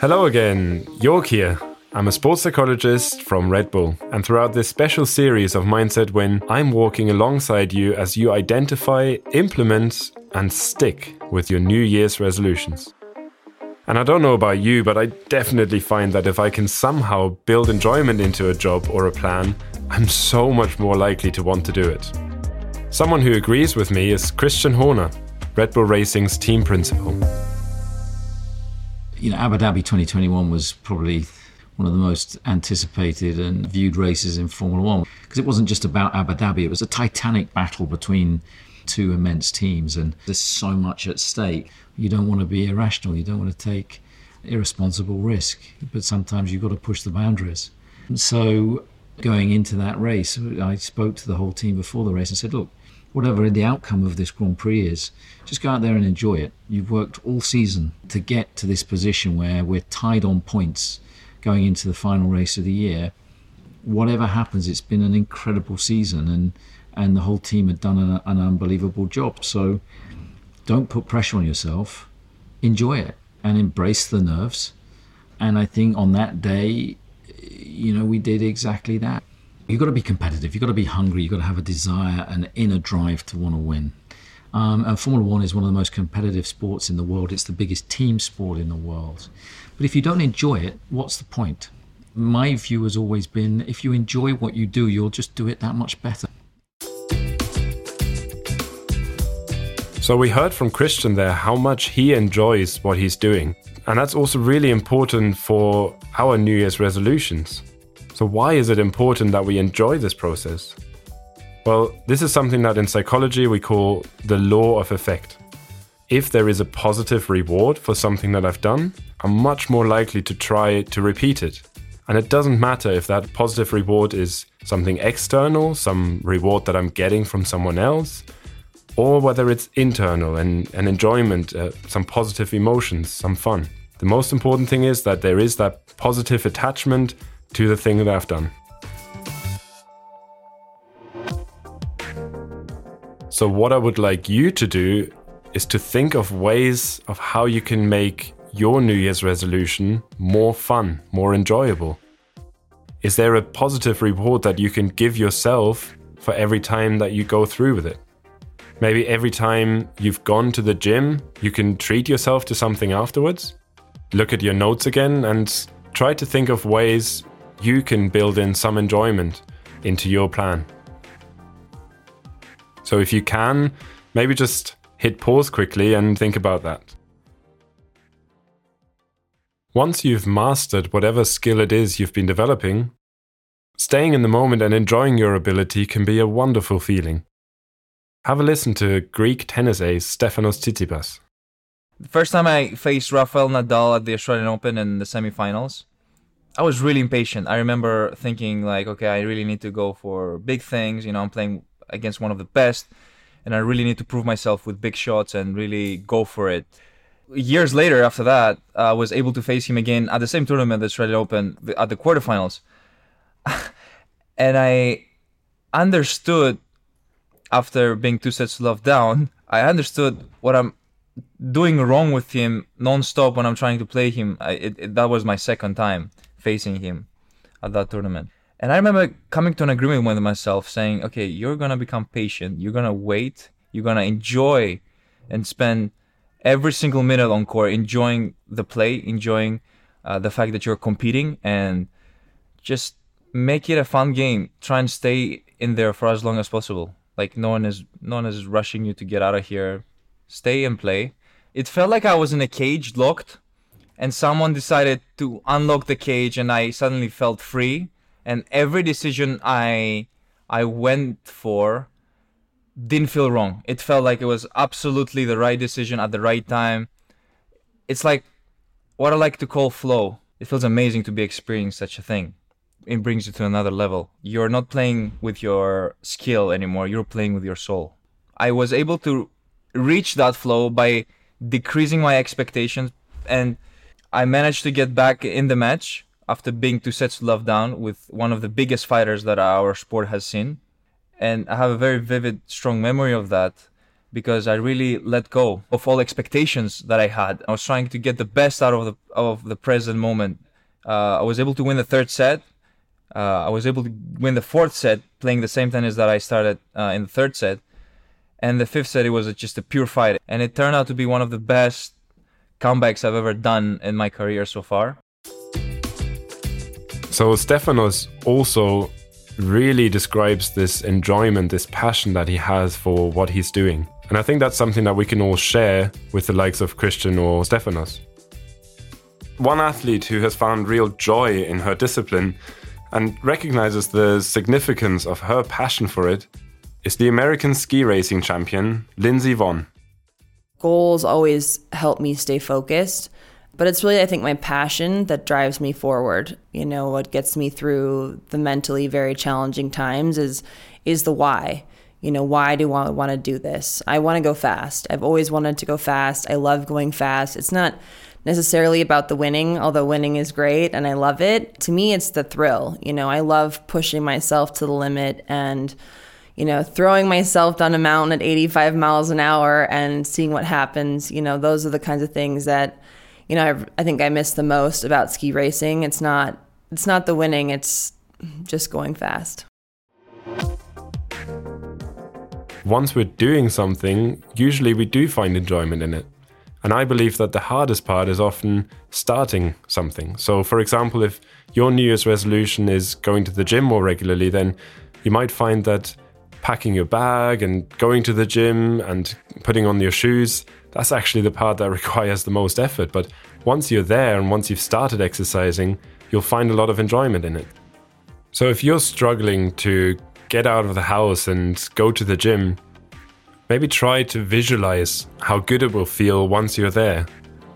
Hello again, York here. I'm a sports psychologist from Red Bull, and throughout this special series of Mindset Win, I'm walking alongside you as you identify, implement, and stick with your New Year's resolutions. And I don't know about you, but I definitely find that if I can somehow build enjoyment into a job or a plan, I'm so much more likely to want to do it. Someone who agrees with me is Christian Horner, Red Bull Racing's team principal. You know, Abu Dhabi 2021 was probably one of the most anticipated and viewed races in Formula One because it wasn't just about Abu Dhabi, it was a titanic battle between two immense teams, and there's so much at stake. You don't want to be irrational, you don't want to take irresponsible risk, but sometimes you've got to push the boundaries. And so, going into that race, I spoke to the whole team before the race and said, Look, whatever the outcome of this Grand Prix is, just go out there and enjoy it. You've worked all season to get to this position where we're tied on points going into the final race of the year. Whatever happens, it's been an incredible season, and and the whole team had done an, an unbelievable job. So don't put pressure on yourself. Enjoy it and embrace the nerves. And I think on that day, you know, we did exactly that. You've got to be competitive. You've got to be hungry. You've got to have a desire, an inner drive to want to win. Um, and Formula One is one of the most competitive sports in the world. It's the biggest team sport in the world. But if you don't enjoy it, what's the point? My view has always been if you enjoy what you do, you'll just do it that much better. So we heard from Christian there how much he enjoys what he's doing. And that's also really important for our New Year's resolutions. So, why is it important that we enjoy this process? Well, this is something that in psychology we call the law of effect. If there is a positive reward for something that I've done, I'm much more likely to try to repeat it. And it doesn't matter if that positive reward is something external, some reward that I'm getting from someone else, or whether it's internal and an enjoyment, uh, some positive emotions, some fun. The most important thing is that there is that positive attachment to the thing that I've done. So, what I would like you to do is to think of ways of how you can make your New Year's resolution more fun, more enjoyable. Is there a positive reward that you can give yourself for every time that you go through with it? Maybe every time you've gone to the gym, you can treat yourself to something afterwards. Look at your notes again and try to think of ways you can build in some enjoyment into your plan. So if you can, maybe just hit pause quickly and think about that. Once you've mastered whatever skill it is you've been developing, staying in the moment and enjoying your ability can be a wonderful feeling. Have a listen to Greek tennis ace Stefanos Tsitsipas. The first time I faced Rafael Nadal at the Australian Open in the semifinals, I was really impatient. I remember thinking like, okay, I really need to go for big things. You know, I'm playing against one of the best, and I really need to prove myself with big shots and really go for it. Years later, after that, I was able to face him again at the same tournament, the Australian Open, at the quarterfinals, and I understood after being two sets love down, I understood what I'm doing wrong with him non-stop when I'm trying to play him. I, it, it, that was my second time facing him at that tournament. And I remember coming to an agreement with myself saying, okay, you're going to become patient. You're going to wait. You're going to enjoy and spend every single minute on court enjoying the play, enjoying uh, the fact that you're competing and just make it a fun game. Try and stay in there for as long as possible. Like no one is no one is rushing you to get out of here. Stay and play. It felt like I was in a cage locked and someone decided to unlock the cage and I suddenly felt free and every decision I I went for didn't feel wrong. It felt like it was absolutely the right decision at the right time. It's like what I like to call flow. It feels amazing to be experiencing such a thing it brings you to another level. You're not playing with your skill anymore, you're playing with your soul. I was able to reach that flow by decreasing my expectations and I managed to get back in the match after being two sets love down with one of the biggest fighters that our sport has seen. And I have a very vivid, strong memory of that because I really let go of all expectations that I had. I was trying to get the best out of the of the present moment. Uh, I was able to win the third set. Uh, I was able to win the fourth set playing the same tennis that I started uh, in the third set, and the fifth set it was just a pure fight, and it turned out to be one of the best comebacks I've ever done in my career so far. So Stefanos also really describes this enjoyment, this passion that he has for what he's doing. And I think that's something that we can all share with the likes of Christian or Stefanos. One athlete who has found real joy in her discipline and recognizes the significance of her passion for it is the American ski racing champion, Lindsey Vonn. Goals always help me stay focused, but it's really, I think, my passion that drives me forward. You know, what gets me through the mentally very challenging times is is the why. You know, why do I want to do this? I want to go fast. I've always wanted to go fast. I love going fast. It's not necessarily about the winning, although winning is great and I love it. To me, it's the thrill. You know, I love pushing myself to the limit and, you know, throwing myself down a mountain at 85 miles an hour and seeing what happens. You know, those are the kinds of things that, you know, I, I think I miss the most about ski racing. It's not, it's not the winning. It's just going fast. Once we're doing something, usually we do find enjoyment in it. And I believe that the hardest part is often starting something. So, for example, if your New Year's resolution is going to the gym more regularly, then you might find that packing your bag and going to the gym and putting on your shoes, that's actually the part that requires the most effort. But once you're there and once you've started exercising, you'll find a lot of enjoyment in it. So, if you're struggling to get out of the house and go to the gym, Maybe try to visualize how good it will feel once you're there,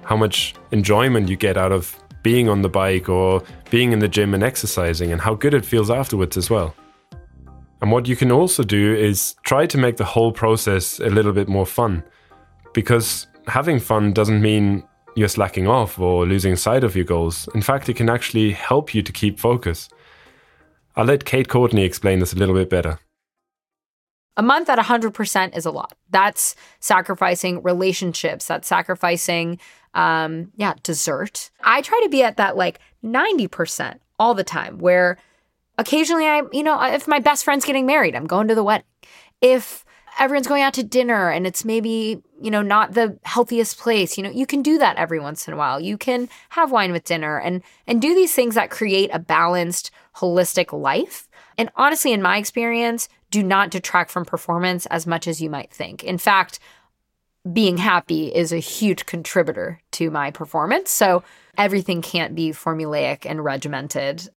how much enjoyment you get out of being on the bike or being in the gym and exercising, and how good it feels afterwards as well. And what you can also do is try to make the whole process a little bit more fun. Because having fun doesn't mean you're slacking off or losing sight of your goals. In fact, it can actually help you to keep focus. I'll let Kate Courtney explain this a little bit better. A month at 100% is a lot. That's sacrificing relationships, that's sacrificing, um, yeah, dessert. I try to be at that like 90% all the time where occasionally I, you know, if my best friend's getting married, I'm going to the wedding. If everyone's going out to dinner and it's maybe, you know, not the healthiest place, you know, you can do that every once in a while. You can have wine with dinner and and do these things that create a balanced, holistic life. And honestly, in my experience, do not detract from performance as much as you might think. In fact, being happy is a huge contributor to my performance. So everything can't be formulaic and regimented.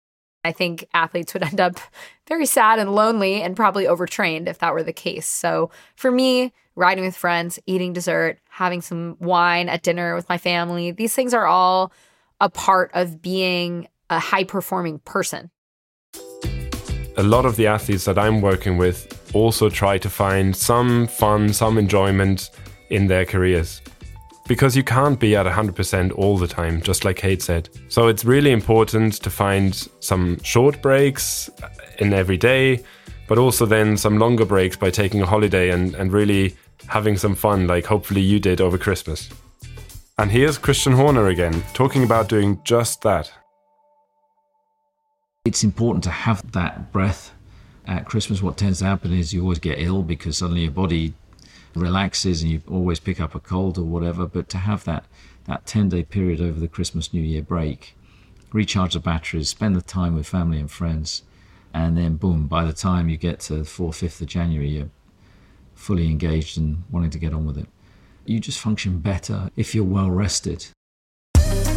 I think athletes would end up very sad and lonely and probably overtrained if that were the case. So for me, riding with friends, eating dessert, having some wine at dinner with my family, these things are all a part of being a high performing person a lot of the athletes that I'm working with also try to find some fun, some enjoyment in their careers. Because you can't be at 100% all the time, just like Kate said. So it's really important to find some short breaks uh, in every day, but also then some longer breaks by taking a holiday and, and really having some fun, like hopefully you did over Christmas. And here's Christian Horner again, talking about doing just that. It's important to have that breath at Christmas. What tends to happen is you always get ill because suddenly your body relaxes and you always pick up a cold or whatever. But to have that, that 10 day period over the Christmas New Year break, recharge the batteries, spend the time with family and friends, and then boom, by the time you get to the 4th, 5th of January, you're fully engaged and wanting to get on with it. You just function better if you're well rested.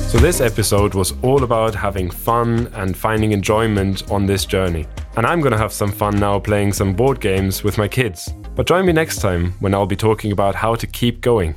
So, this episode was all about having fun and finding enjoyment on this journey. And I'm gonna have some fun now playing some board games with my kids. But join me next time when I'll be talking about how to keep going.